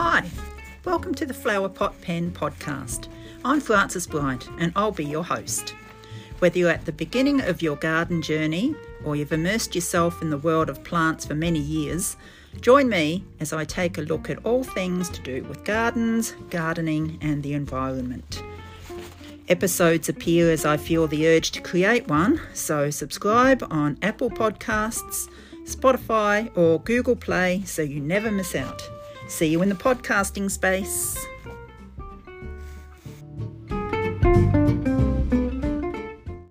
Hi, welcome to the Flowerpot Pen podcast. I'm Frances Bryant and I'll be your host. Whether you're at the beginning of your garden journey or you've immersed yourself in the world of plants for many years, join me as I take a look at all things to do with gardens, gardening, and the environment. Episodes appear as I feel the urge to create one, so subscribe on Apple Podcasts, Spotify, or Google Play so you never miss out. See you in the podcasting space.